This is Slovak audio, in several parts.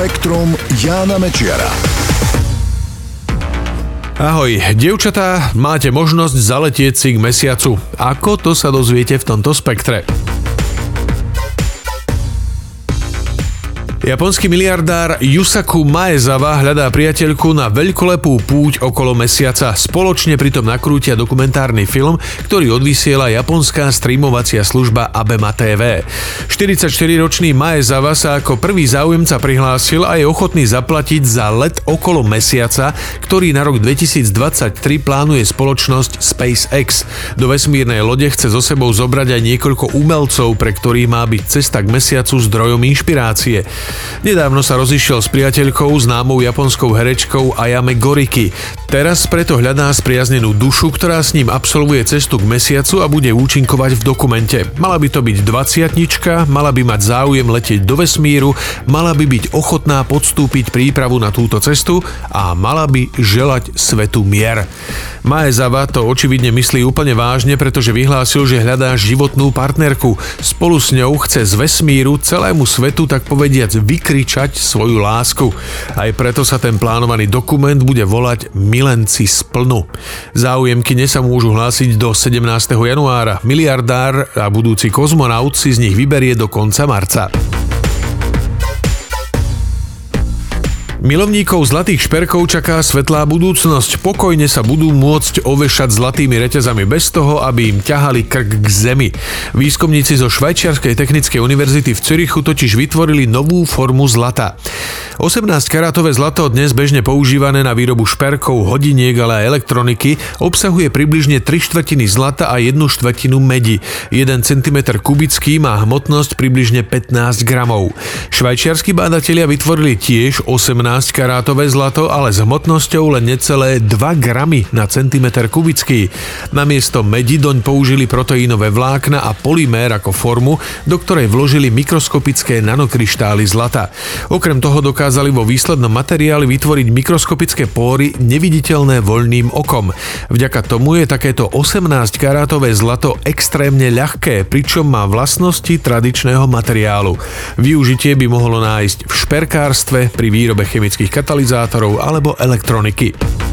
Spektrum Jána Mečiara. Ahoj, dievčatá, máte možnosť zaletieť si k mesiacu. Ako to sa dozviete v tomto spektre? Japonský miliardár Yusaku Maezawa hľadá priateľku na veľkolepú púť okolo mesiaca. Spoločne pritom nakrútia dokumentárny film, ktorý odvysiela japonská streamovacia služba Abema TV. 44-ročný Maezawa sa ako prvý záujemca prihlásil a je ochotný zaplatiť za let okolo mesiaca, ktorý na rok 2023 plánuje spoločnosť SpaceX. Do vesmírnej lode chce so sebou zobrať aj niekoľko umelcov, pre ktorých má byť cesta k mesiacu zdrojom inšpirácie. Nedávno sa rozišiel s priateľkou, známou japonskou herečkou Ayame Goriki. Teraz preto hľadá spriaznenú dušu, ktorá s ním absolvuje cestu k mesiacu a bude účinkovať v dokumente. Mala by to byť 20 mala by mať záujem letieť do vesmíru, mala by byť ochotná podstúpiť prípravu na túto cestu a mala by želať svetu mier. Maezava to očividne myslí úplne vážne, pretože vyhlásil, že hľadá životnú partnerku. Spolu s ňou chce z vesmíru celému svetu tak povediac vykričať svoju lásku. Aj preto sa ten plánovaný dokument bude volať Milenci splnu. Záujemky sa môžu hlásiť do 17. januára. Miliardár a budúci kozmonaut si z nich vyberie do konca marca. Milovníkov zlatých šperkov čaká svetlá budúcnosť. Pokojne sa budú môcť ovešať zlatými reťazami bez toho, aby im ťahali krk k zemi. Výskumníci zo Švajčiarskej technickej univerzity v Cirichu totiž vytvorili novú formu zlata. 18-karátové zlato dnes bežne používané na výrobu šperkov, hodiniek, ale aj elektroniky obsahuje približne 3 štvrtiny zlata a 1 štvrtinu medi. 1 cm kubický má hmotnosť približne 15 gramov. Švajčiarskí bádatelia vytvorili tiež 18 karátové zlato, ale s hmotnosťou len necelé 2 gramy na centimetr kubický. Namiesto medi doň použili proteínové vlákna a polymér ako formu, do ktorej vložili mikroskopické nanokryštály zlata. Okrem toho dokázali vo výslednom materiáli vytvoriť mikroskopické póry neviditeľné voľným okom. Vďaka tomu je takéto 18 karátové zlato extrémne ľahké, pričom má vlastnosti tradičného materiálu. Využitie by mohlo nájsť v šperkárstve, pri výrobe chemických katalizátorov alebo elektroniky.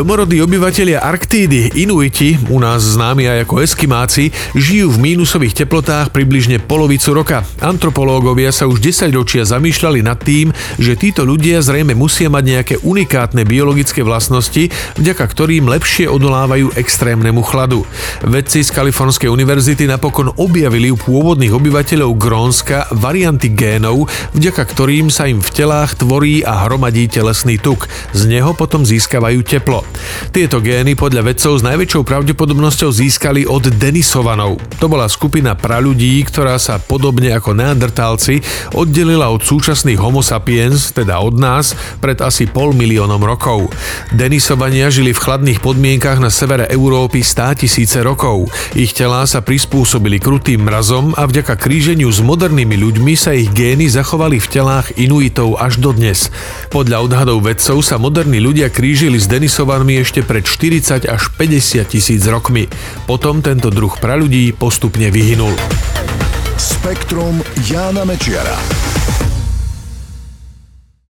Domorodí obyvatelia Arktídy, Inuiti, u nás známi aj ako Eskimáci, žijú v mínusových teplotách približne polovicu roka. Antropológovia sa už 10 ročia zamýšľali nad tým, že títo ľudia zrejme musia mať nejaké unikátne biologické vlastnosti, vďaka ktorým lepšie odolávajú extrémnemu chladu. Vedci z Kalifornskej univerzity napokon objavili u pôvodných obyvateľov Grónska varianty génov, vďaka ktorým sa im v telách tvorí a hromadí telesný tuk. Z neho potom získavajú teplo. Tieto gény podľa vedcov s najväčšou pravdepodobnosťou získali od Denisovanov. To bola skupina praľudí, ktorá sa podobne ako neandertálci oddelila od súčasných homo sapiens, teda od nás, pred asi pol miliónom rokov. Denisovania žili v chladných podmienkach na severe Európy stá tisíce rokov. Ich telá sa prispôsobili krutým mrazom a vďaka kríženiu s modernými ľuďmi sa ich gény zachovali v telách Inuitov až dodnes. Podľa odhadov vedcov sa moderní ľudia krížili s Denisovaním Slovanmi ešte pred 40 až 50 tisíc rokmi. Potom tento druh praľudí postupne vyhynul. Spektrum Jána Mečiara.